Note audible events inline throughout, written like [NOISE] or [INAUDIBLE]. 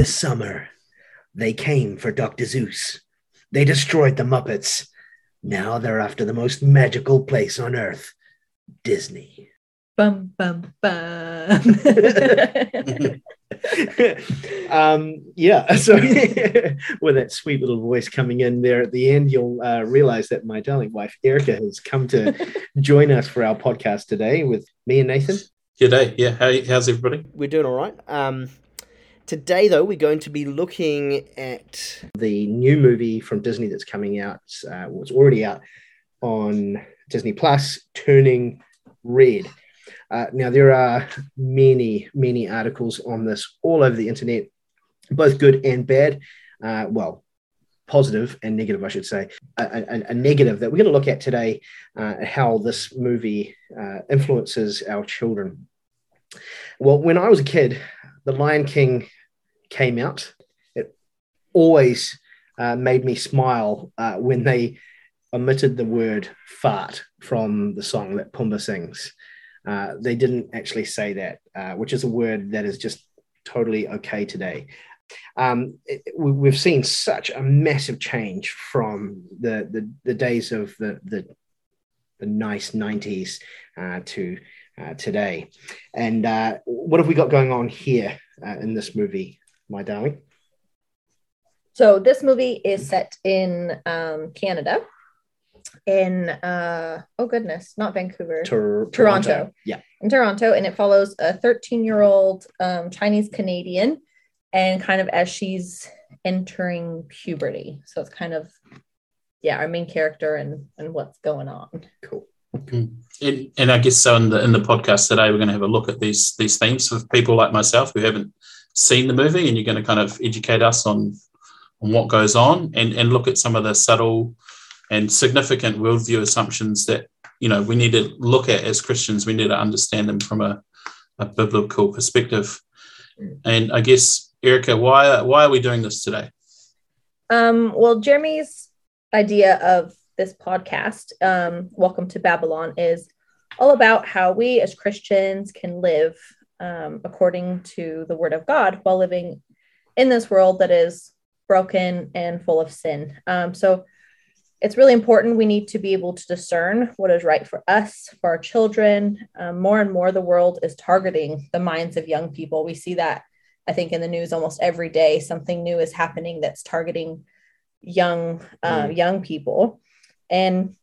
This summer, they came for Dr. Seuss. They destroyed the Muppets. Now they're after the most magical place on earth Disney. Bum bum bum. [LAUGHS] um, yeah, [LAUGHS] so with that sweet little voice coming in there at the end, you'll uh, realize that my darling wife Erica has come to [LAUGHS] join us for our podcast today with me and Nathan. G'day. Yeah, how, how's everybody? We're doing all right. Um, today, though, we're going to be looking at the new movie from Disney that's coming out. Uh, well, it's already out on Disney Plus, Turning Red. Uh, now, there are many, many articles on this all over the internet, both good and bad. Uh, well, positive and negative, I should say. A, a, a negative that we're going to look at today, uh, how this movie uh, influences our children. Well, when I was a kid, The Lion King came out. It always uh, made me smile uh, when they omitted the word fart from the song that Pumbaa sings. Uh, they didn't actually say that, uh, which is a word that is just totally okay today. Um, it, we've seen such a massive change from the, the, the days of the, the, the nice 90s uh, to uh, today. And what have we got going on here in this movie, my darling? so this movie is set in um, Canada. In uh oh goodness, not Vancouver, Tor- Toronto. Yeah. in Toronto, and it follows a 13 year old um, Chinese Canadian, and kind of as she's entering puberty. So it's kind of yeah, our main character and and what's going on. Cool. And, and I guess so in the in the podcast today we're going to have a look at these these themes for people like myself who haven't seen the movie, and you're going to kind of educate us on on what goes on and and look at some of the subtle and significant worldview assumptions that you know we need to look at as Christians. We need to understand them from a, a biblical perspective. And I guess Erica, why why are we doing this today? Um, well, Jeremy's idea of this podcast, um, Welcome to Babylon, is all about how we as Christians can live um, according to the Word of God while living in this world that is broken and full of sin. Um, so it's really important. We need to be able to discern what is right for us, for our children. Um, more and more, the world is targeting the minds of young people. We see that, I think, in the news almost every day. Something new is happening that's targeting young uh, Mm. young people. And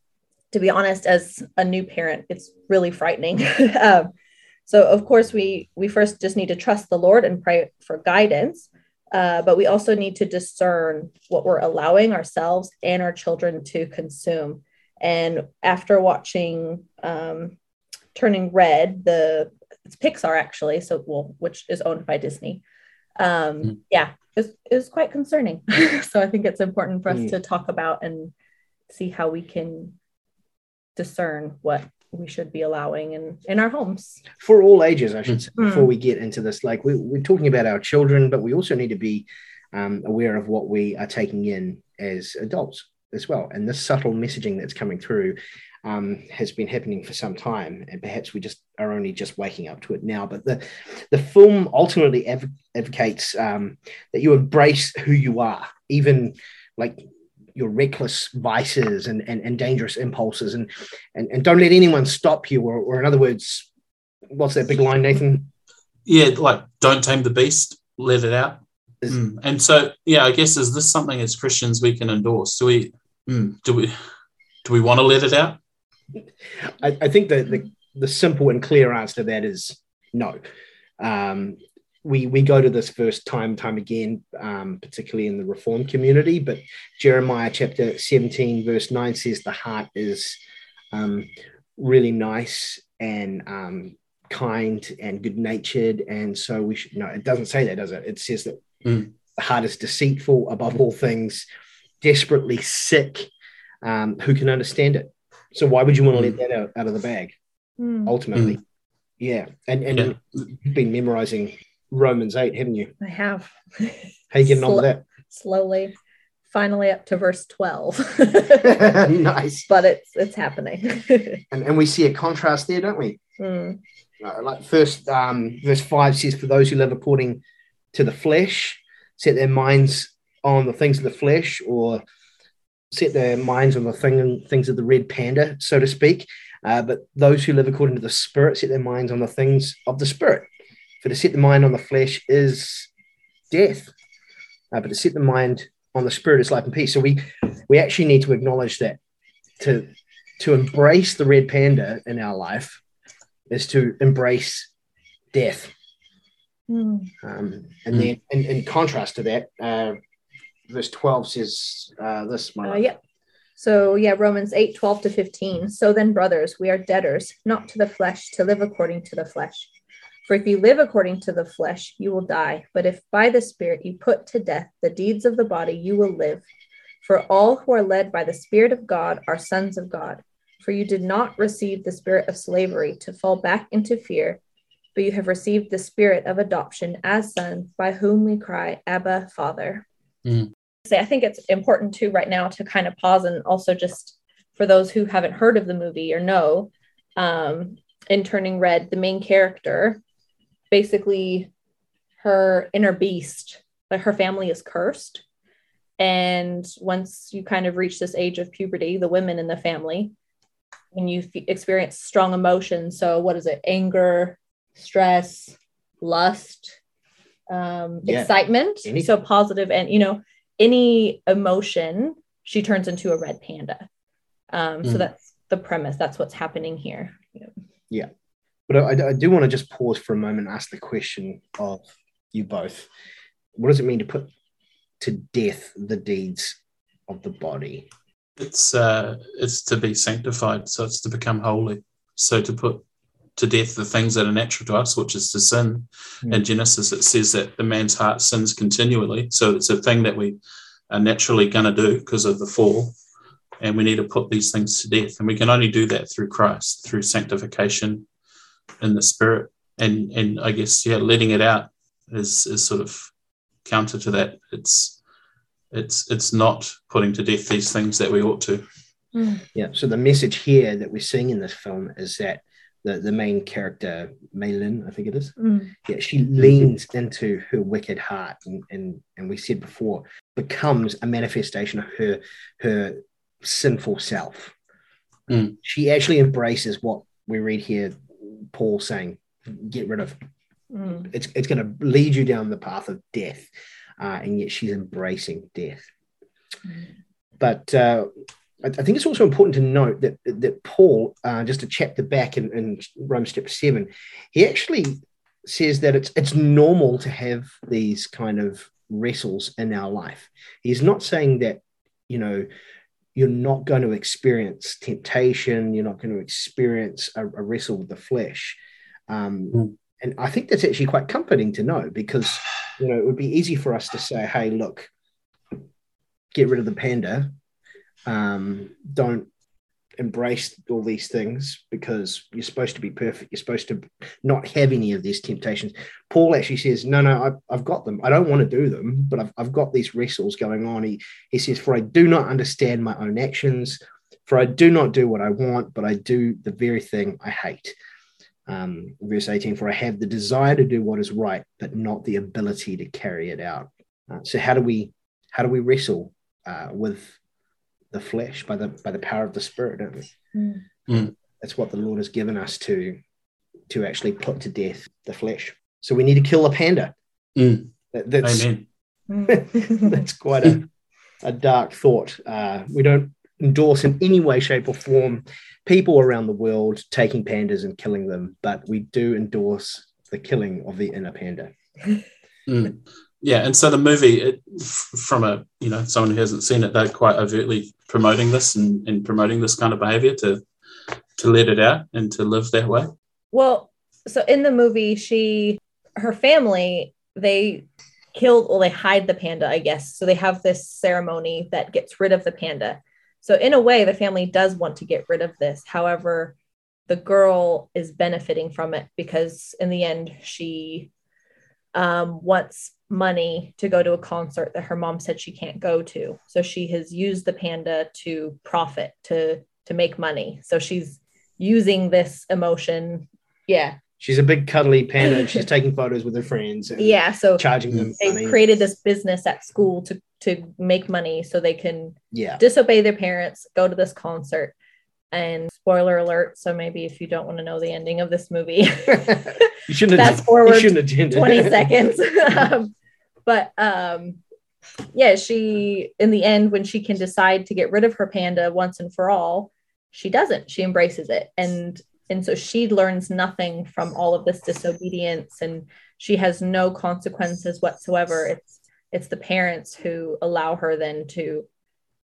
to be honest, as a new parent, it's really frightening. [LAUGHS] um, so, of course, we we first just need to trust the Lord and pray for guidance. Uh, but we also need to discern what we're allowing ourselves and our children to consume. And after watching um, Turning Red, the it's Pixar actually, so well, which is owned by Disney. Um, Mm. Yeah, it was, quite concerning. [LAUGHS] so I think it's important for us Mm. to talk about and see how we can discern what we should be allowing in in our homes. for all ages, I should say, Mm. before we get into this. Like we, we're talking about our children, but we also need to be um, aware of what we are taking in as adults as well. And this subtle messaging that's coming through um, has been happening for some time, and perhaps we just are only just waking up to it now. But the the film ultimately adv- advocates um, that you embrace who you are, even like your reckless vices and, and, and dangerous impulses and, and and don't let anyone stop you or, or in other words what's that big line nathan Yeah, like don't tame the beast, let it out. Is- Mm. And so, yeah, I guess is this something as Christians we can endorse? Do we mm, do we do we want to let it out? I, I think that the, the simple and clear answer to that is no um, we we go to this verse time and time again um, particularly in the reform community but jeremiah chapter 17 verse 9 says the heart is um, really nice and um, kind and good natured and so we should no it doesn't say that does it? It says that Mm. the heart is deceitful above all things desperately sick um, who can understand it? So why would you want to let that out, out of the bag ultimately? Yeah and and Yeah. you've been memorizing romans 8 haven't you I have how you getting on with that slowly, finally up to verse 12. [LAUGHS] nice but it's it's happening. [LAUGHS] and, and we see a contrast there don't we Mm, Uh, like first um, verse 5 says for those who live according to the flesh set their minds on the things of the flesh or set their minds on the thing, things of the red panda, so to speak. Uh, but those who live according to the Spirit set their minds on the things of the Spirit. For to set the mind on the flesh is death, uh, but to set the mind on the Spirit is life and peace. So we we actually need to acknowledge that to to embrace the red panda in our life is to embrace death. Mm. Um, and then, in, in, contrast to that, uh, verse 12 says uh, this. Uh, yeah. So, yeah, Romans 8 12 to 15. So then, brothers, we are debtors, not to the flesh, to live according to the flesh. For if you live according to the flesh, you will die. But if by the Spirit you put to death the deeds of the body, you will live. For all who are led by the Spirit of God are sons of God. For you did not receive the spirit of slavery to fall back into fear, but you have received the spirit of adoption as sons, by whom we cry, Abba, Father. Mm. I think it's important too right now to kind of pause and also just for those who haven't heard of the movie or know, um, in Turning Red, the main character, basically her inner beast, like her family is cursed. And once you kind of reach this age of puberty, the women in the family, when you f- experience strong emotions, so what is it? Anger, stress, lust, um, yeah. excitement. Anything. So positive and, you know, any emotion, she turns into a red panda. Um, mm. So that's the premise. That's what's happening here. Yeah. yeah. But I, I do want to just pause for a moment and ask the question of you both. What does it mean to put to death the deeds of the body? It's uh, it's to be sanctified, so it's to become holy. So to put to death the things that are natural to us, which is to sin. Mm. In Genesis, it says that the man's heart sins continually. So it's a thing that we are naturally going to do because of the fall. And we need to put these things to death. And we can only do that through Christ, through sanctification in the spirit. And and I guess, yeah, letting it out is is sort of counter to that. It's it's it's not putting to death these things that we ought to. Mm. Yeah. So the message here that we're seeing in this film is that the, the main character, Meilin, I think it is. Mm. Yeah, she leans into her wicked heart, and, and and we said before, becomes a manifestation of her her sinful self. Mm. She actually embraces what we read here, Paul saying, "Get rid of." Mm. It's it's going to lead you down the path of death, uh, and yet she's embracing death. Mm. But uh, I, think it's also important to note that that Paul, uh, just a chapter back in, in Romans chapter seven, he actually says that it's it's normal to have these kind of wrestles in our life. He's not saying that you know you're not going to experience temptation, you're not going to experience a, a wrestle with the flesh. Um, mm. And I think that's actually quite comforting to know because you know it would be easy for us to say, "Hey, look, get rid of the panda." um, don't embrace all these things because you're supposed to be perfect. You're supposed to not have any of these temptations. Paul actually says, No, no, I've, I've got them. I don't want to do them, but I've, I've got these wrestles going on. He, he says, For I do not understand my own actions, for I do not do what I want, but I do the very thing I hate. Um, verse 18, for I have the desire to do what is right, but not the ability to carry it out. Uh, so how do we how do we wrestle uh, with the flesh by the by the power of the spirit, don't we? Mm. Mm. That's what the Lord has given us to to actually put to death the flesh. So we need to kill a panda. Mm. That, that's Amen. [LAUGHS] that's quite a, a dark thought. Uh, we don't endorse in any way, shape, or form people around the world taking pandas and killing them, but we do endorse the killing of the inner panda. Mm yeah, and so the movie, it, from a you know someone who hasn't seen it, they're quite overtly promoting this and, and promoting this kind of behavior to to let it out and to live that way. Well, so in the movie, she her family they killed well they hide the panda, I guess. So they have this ceremony that gets rid of the panda. So in a way, the family does want to get rid of this. However, the girl is benefiting from it because in the end she um, wants money to go to a concert that her mom said she can't go to. So she has used the panda to profit, to to make money. So she's using this emotion, yeah, she's a big cuddly panda and she's [LAUGHS] taking photos with her friends and Yeah, so charging them they money. created this business at school to to make money so they can yeah disobey their parents, go to this concert. And spoiler alert, so maybe if you don't want to know the ending of this movie, [LAUGHS] you shouldn't have fast forward you shouldn't have 20 seconds. [LAUGHS] um, but um, yeah, she, in the end, when she can decide to get rid of her panda once and for all, she doesn't. She embraces it. And and so she learns nothing from all of this disobedience and she has no consequences whatsoever. It's it's the parents who allow her then to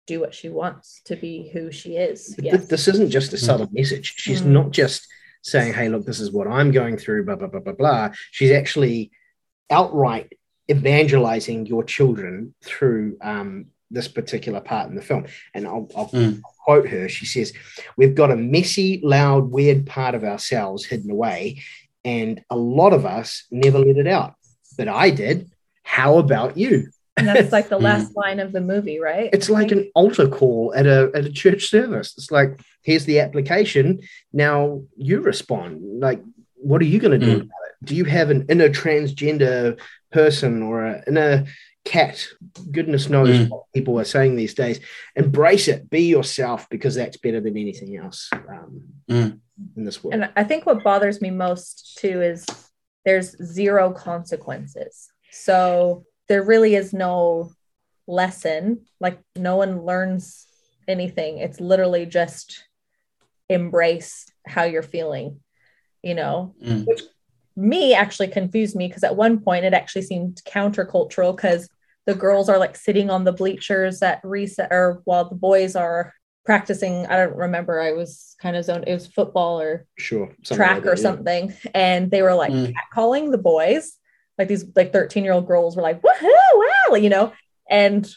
do what she wants to be who she is. Yes. this isn't just a subtle message. She's Mm. not just saying, "Hey, look, this is what I'm going through." Blah blah blah blah blah. She's actually outright evangelizing your children through um, this particular part in the film. And I'll, I'll Mm. quote her. She says, "We've got a messy, loud, weird part of ourselves hidden away, and a lot of us never let it out. But I did. How about you?" And that's like the [LAUGHS] Mm. last line of the movie, right? It's like an altar call at a at a church service. It's like, here's the application. Now you respond. Like, what are you going to do Mm. about it? Do you have an inner transgender person or an inner cat? Goodness knows Mm. what people are saying these days. Embrace it. Be yourself because that's better than anything else um, Mm. in this world. And I think what bothers me most too is there's zero consequences. So there really is no lesson. Like no one learns anything. It's literally just embrace how you're feeling, you know? Mm. Which me actually confused me because at one point it actually seemed countercultural because the girls are like sitting on the bleachers at reset or while the boys are practicing. I don't remember. I was kind of zoned. It was football or sure. track like that, or yeah. something and they were like Mm. calling the boys like these like 13 year old girls were like woohoo wow you know and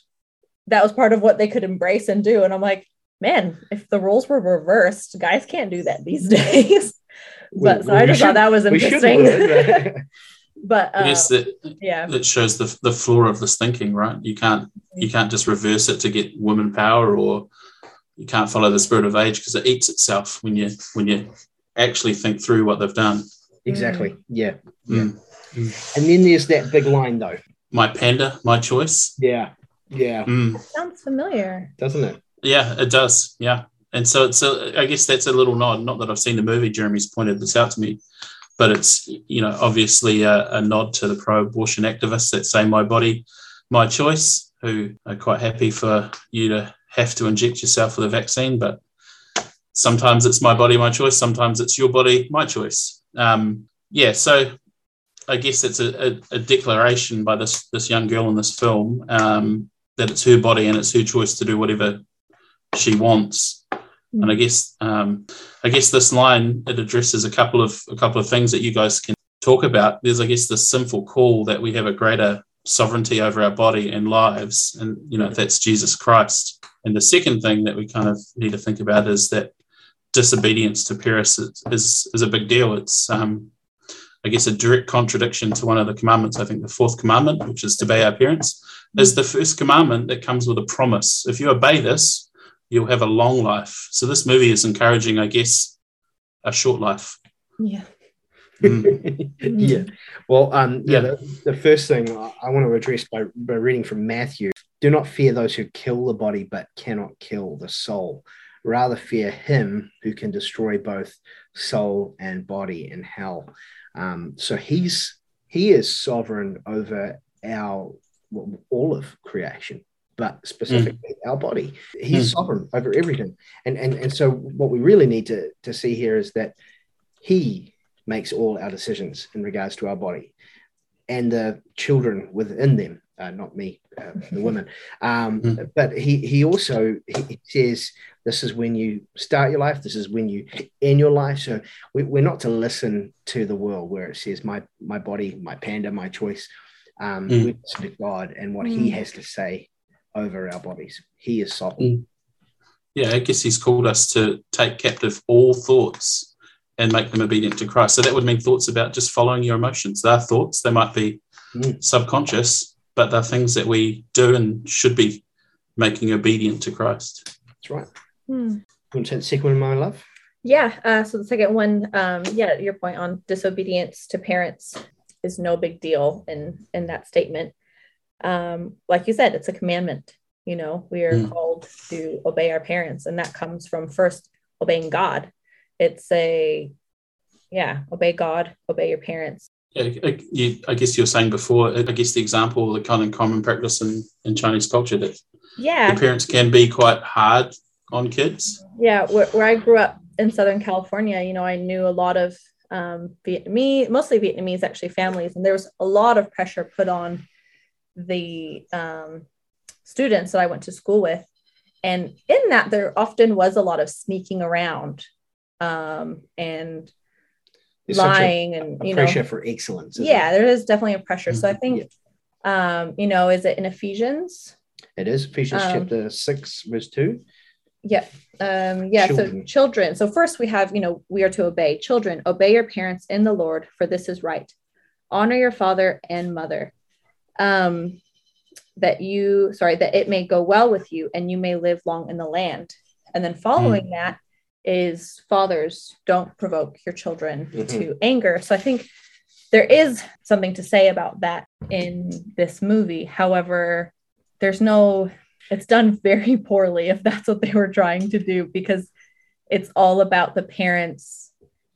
that was part of what they could embrace and do and i'm like man if the roles were reversed guys can't do that these [LAUGHS] days but We- so i just should- thought that was we should interesting [LAUGHS] but I uh, guess that yeah that shows the the flaw of this thinking, right? You can't you can't just reverse it to get women power, or you can't follow the spirit of age because it eats itself when you when you actually think through what they've done. exactly. Yeah. Mm. And then there's that big line though. My panda, my choice. Yeah. Yeah. Mm. sounds familiar Doesn't it? Yeah, it does. Yeah. And so it's a, I guess that's a little nod. Not that I've seen the movie, Jeremy's pointed this out to me, but it's, you know, obviously a, a nod to the pro abortion activists that say my body, my choice, who are quite happy for you to have to inject yourself with a vaccine. But sometimes it's my body, my choice. Sometimes it's your body, my choice. Um, yeah. So I guess it's a, a, a declaration by this, this young girl in this film um, that it's her body and it's her choice to do whatever she wants. And I guess um, I guess this line it addresses a couple of a couple of things that you guys can talk about. There's I guess the sinful call that we have a greater sovereignty over our body and lives, and you know that's Jesus Christ. And the second thing that we kind of need to think about is that disobedience to Paris is is, is a big deal. It's um, I guess a direct contradiction to one of the commandments. I think the fourth commandment, which is to obey our parents, is the first commandment that comes with a promise. If you obey this, you'll have a long life. So this movie is encouraging, I guess, a short life. yeah Mm. [LAUGHS] yeah. Well, um, yeah, Yeah. the, the first thing I I want to address by, by reading from Matthew do not fear those who kill the body but cannot kill the soul. Rather fear him who can destroy both soul and body in hell. Um, so he's he is sovereign over our well, all of creation, but specifically our body. He's Mm. sovereign over everything. And and and so what we really need to to see here is that he makes all our decisions in regards to our body and the children within them uh, not me uh, the women um, Mm. but he he also he he says this is when you start your life this is when you end your life so we, we're not to listen to the world where it says my my body my panda my choice um, Mm. we listen to god and what he Mm. has to say over our bodies he is sovereign Yeah, I guess he's called us to take captive all thoughts and make them obedient to Christ. So that would mean thoughts about just following your emotions. They're thoughts, they might be Mm. subconscious, but they're things that we do and should be making obedient to Christ. that's right you want to take the second one my love Yeah. Uh, so the second one, um, yeah, your point on disobedience to parents is no big deal in in that statement. Um, like you said, it's a commandment. You know, we are Mm. called to obey our parents, and that comes from first obeying God. It's a yeah, obey God, obey your parents. Yeah, I, I guess you were saying before. I guess the example, the kind of common practice in, in Chinese culture that Yeah, the parents can be quite hard on kids. yeah where, where i grew up in southern california you know i knew a lot of um, vietnamese mostly vietnamese actually families and there was a lot of pressure put on the um, students that i went to school with and in that there often was a lot of sneaking around um, and There's such a, lying and you know pressure for excellence. yeah there is definitely a pressure so i Mhm. think um, you know is it in ephesians it? Is Ephesians Um, chapter six, verse two. Yeah. Um, yeah. Children. So children. So first we have, you know, we are to obey. Children, obey your parents in the Lord, for this is right. Honor your father and mother. Um, that you, sorry, that it may go well with you and you may live long in the land. And then following that is fathers, don't provoke your children Mhm. to anger. So I think there is something to say about that in this movie. However, there's no it's done [LAUGHS] very poorly if that's what they were trying to do because it's all about the parents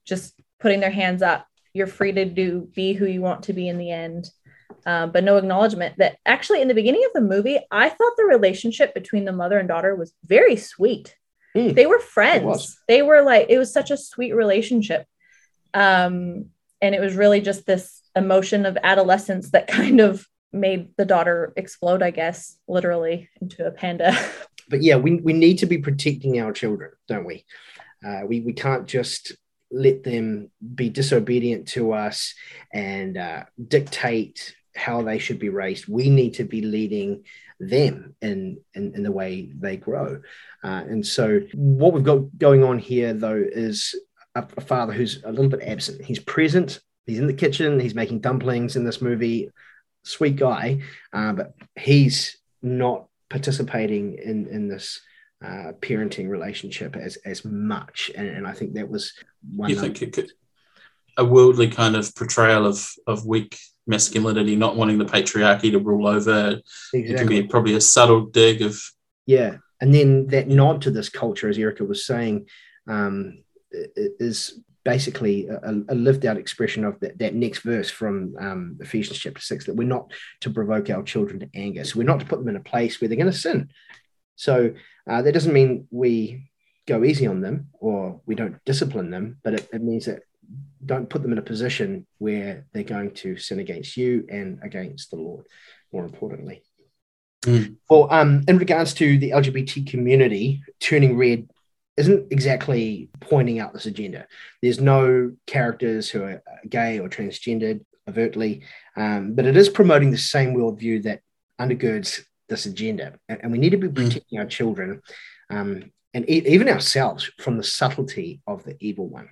just putting their hands up you're free to do be who you want to be in the end um, but no acknowledgement that actually in the beginning of the movie i thought the relationship between the mother and daughter was very sweet Mm. they were friends they were like it was such a sweet relationship um, and it was really just this emotion of adolescence that [LAUGHS] kind of made the daughter explode i guess literally into a panda [LAUGHS] But yeah, we, we need to be protecting our children, don't we? Uh, we we can't just let them be disobedient to us and uh, dictate how they should be raised. We need to be leading them in in, in the way they grow. Uh, and so, what we've got going on here, though, is a, a father who's a little bit absent. He's present. He's in the kitchen. He's making dumplings in this movie. Sweet guy, uh, but he's not participating in in this uh, parenting relationship as as much. And, and I think that was one. You of- think it could, a worldly kind of portrayal of of weak masculinity, not wanting the patriarchy to rule over. It can be probably a subtle dig of Yeah, and then that nod to this culture, as Erica was saying, um, is basically a, a lived out expression of that, that next verse from um, Ephesians chapter six that we're not to provoke our children to anger, so we're not to put them in a place where they're going to sin. So uh, that doesn't mean we go easy on them or we don't discipline them, but it, it means that don't put them in a position where they're going to sin against you and against the Lord. More importantly. Well, um, in regards to the LGBT community, turning red isn't exactly pointing out this agenda. There's no characters who are gay or transgendered overtly, um, but it is promoting the same worldview that undergirds this agenda. And, and we need to be protecting our children um, and e- even ourselves from the subtlety of the evil one.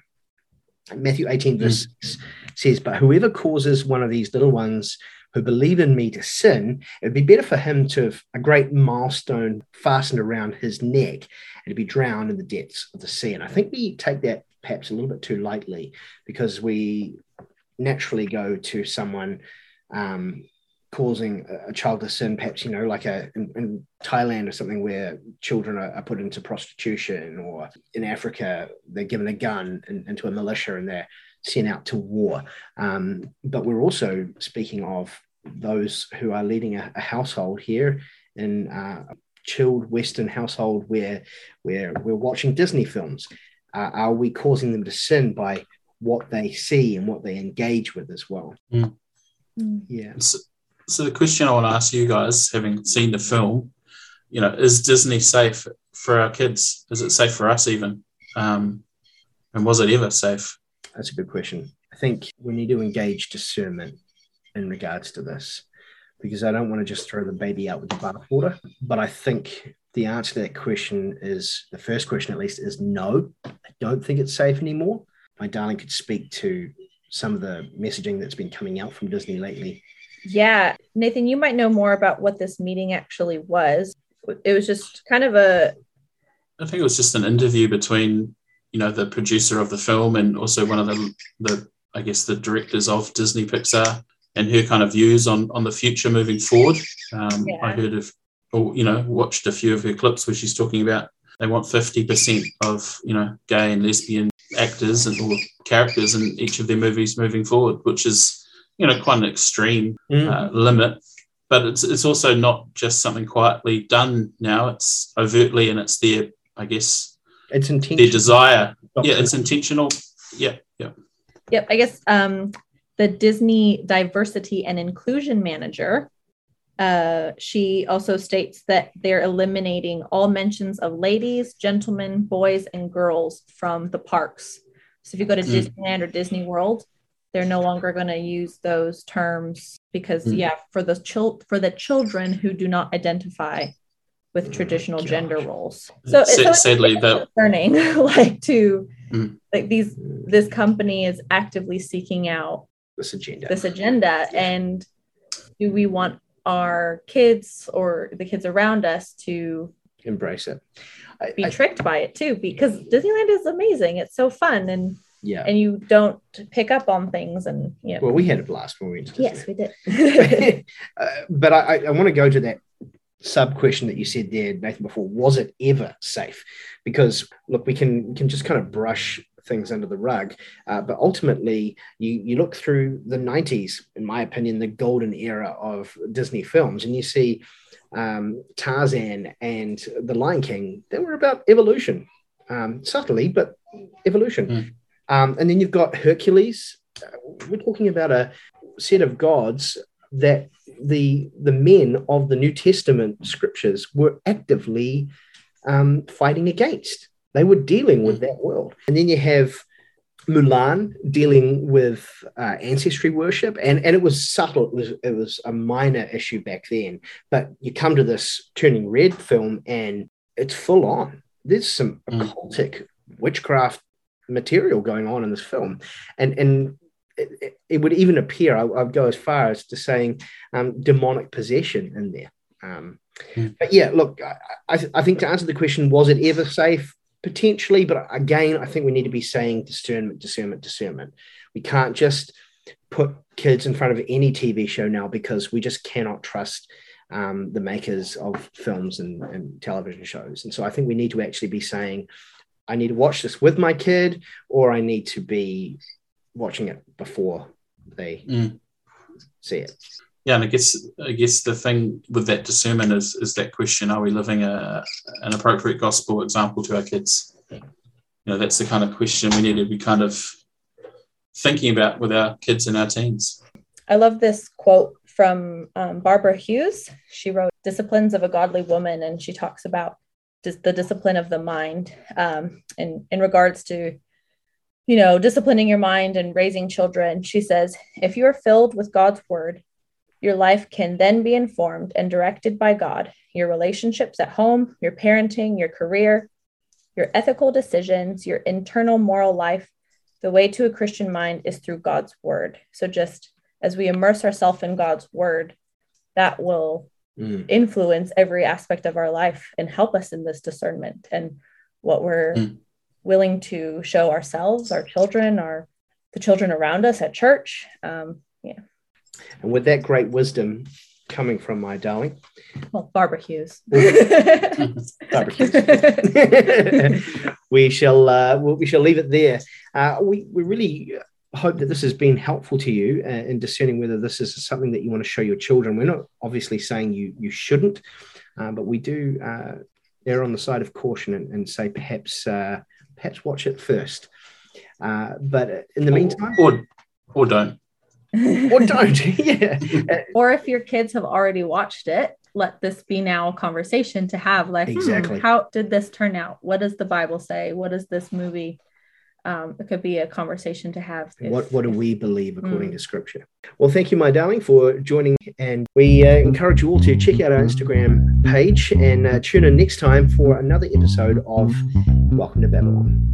Matthew 18, verse 6 says, But whoever causes one of these little ones who believe in me to sin, it would be better for him to have a great milestone fastened around his neck and to be drowned in the depths of the sea. And I think we take that perhaps a little bit too lightly because we naturally go to someone um, causing a, child to sin, perhaps, you know, like a, in, in Thailand or something where children are, are put into prostitution, or in Africa, they're given a gun in, into a militia and they're sent out to war. Um, but we're also speaking of those who are leading a, a household here in uh, a chilled Western household where, where we're watching Disney films. Uh, are we causing them to sin by what they see and what they engage with as well? Mm. Yeah. So the question I want to ask you guys, having seen the film, you know, is Disney safe for our kids? Is it safe for us even? Um, and was it ever safe? That's a good question. I think we need to engage discernment in regards to this because I don't want to just throw the baby out with the bathwater. But I think the answer to that question is the first question, at least, is no. I don't think it's safe anymore. My darling could speak to some of the messaging that's been coming out from Disney lately. Yeah. Nathan, you might know more about what this meeting actually was. It was just kind of a I think it was just an interview between you know the producer of the film and also one of the the I guess the directors of Disney Pixar and her kind of views on on the future moving forward. Um, Yeah. I heard of, or you know, watched a few of her clips where she's talking about they want fifty percent of you know gay and lesbian actors and or characters in each of their movies moving forward, which is you know quite an extreme Mm. uh, limit. But it's it's also not just something quietly done now. It's overtly and it's their I guess it's their intentional. desire. Yeah, it's intentional. Yeah, yeah. Yep. I guess um, the Disney diversity and inclusion manager, uh, she also states that they're eliminating all mentions of ladies, gentlemen, boys, and girls from the parks. So if you go to Mm. Disneyland or Disney World, they're no longer going to use those terms because Mm. yeah, for the chil- for the children who do not identify with traditional gosh. gender roles. So, Sa- so it's sadly, the concerning, [LAUGHS] like to Mm. like these this company is actively seeking out this agenda. this agenda and do we want our kids or the kids around us to Embrace it. I- be I- tricked by it too because disneyland is amazing it's so fun and yeah. and you don't pick up on things and you know Well, we had a blast when we went to yes we did [LAUGHS] uh, but I, I, I want to go to that sub question that you said there, Nathan, before. Was it ever safe? Because look, we can we can just kind of brush things under the rug, uh, but ultimately, you you look through the '90s, in my opinion, the golden era of Disney films, and you see um, Tarzan and The Lion King. They were about evolution, um, subtly, but evolution. Mm. Um, and then you've got Hercules. Uh, we're talking about a set of gods that the the men of the New Testament scriptures were actively um, fighting against. They were dealing with that world, and then you have Mulan dealing with uh, ancestry worship, and and it was subtle. It was it was a minor issue back then, but you come to this Turning Red film, and it's full on. There's some Mm. occultic witchcraft material going on in this film, and and it, it- would even appear I, I'd go as far as to saying um, demonic possession in there. Um, Mm. But yeah, look, I, I, I think to answer the question, was it ever safe? Potentially, but again, I think we need to be saying discernment, discernment, discernment. We can't just put kids in front of any TV show now because we just cannot trust um, the makers of films and, and television shows. And so I think we need to actually be saying, I need to watch this with my kid, or I need to be watching it before they Mm. see it. yeah, and I guess I guess the thing with that discernment is is that question: Are we living a an appropriate gospel example to our kids? You know, that's the kind of question we need to be kind of thinking about with our kids and our teens. I love this quote from um, Barbara Hughes. She wrote Disciplines of a Godly Woman, and she talks about dis- the discipline of the mind um, in, in regards to, you know, disciplining your mind and raising children. She says, if you are filled with God's word, your life can then be informed and directed by God. Your relationships at home, your parenting, your career, your ethical decisions, your internal moral life. The way to a Christian mind is through God's word. So just as we immerse ourselves in God's word, that will Mm. influence every aspect of our life and help us in this discernment and what we're Mm. willing to show ourselves, our children, our the children around us at church. Um, yeah, And with that great wisdom coming from my darling, well, Barbara Hughes. [LAUGHS] Barbara Hughes. [LAUGHS] we shall uh, we shall leave it there. Uh, we we really hope that this has been helpful to you uh, in discerning whether this is something that you want to show your children. We're not obviously saying you you shouldn't, uh, but we do uh, err on the side of caution and, and say perhaps uh, perhaps watch it first. Uh, but in the meantime, or or don't. or don't. [LAUGHS] yeah, [LAUGHS] or if your kids have already watched it, let this be now a conversation to have. Like, hmm, Exactly. how did this turn out? What does the Bible say? What is this movie? um, it could be a conversation to have. If, what what do if, we believe according mm. to Scripture? Well, thank you, my darling, for joining, and we uh, encourage you all to check out our Instagram page and uh, tune in next time for another episode of Welcome to Babylon.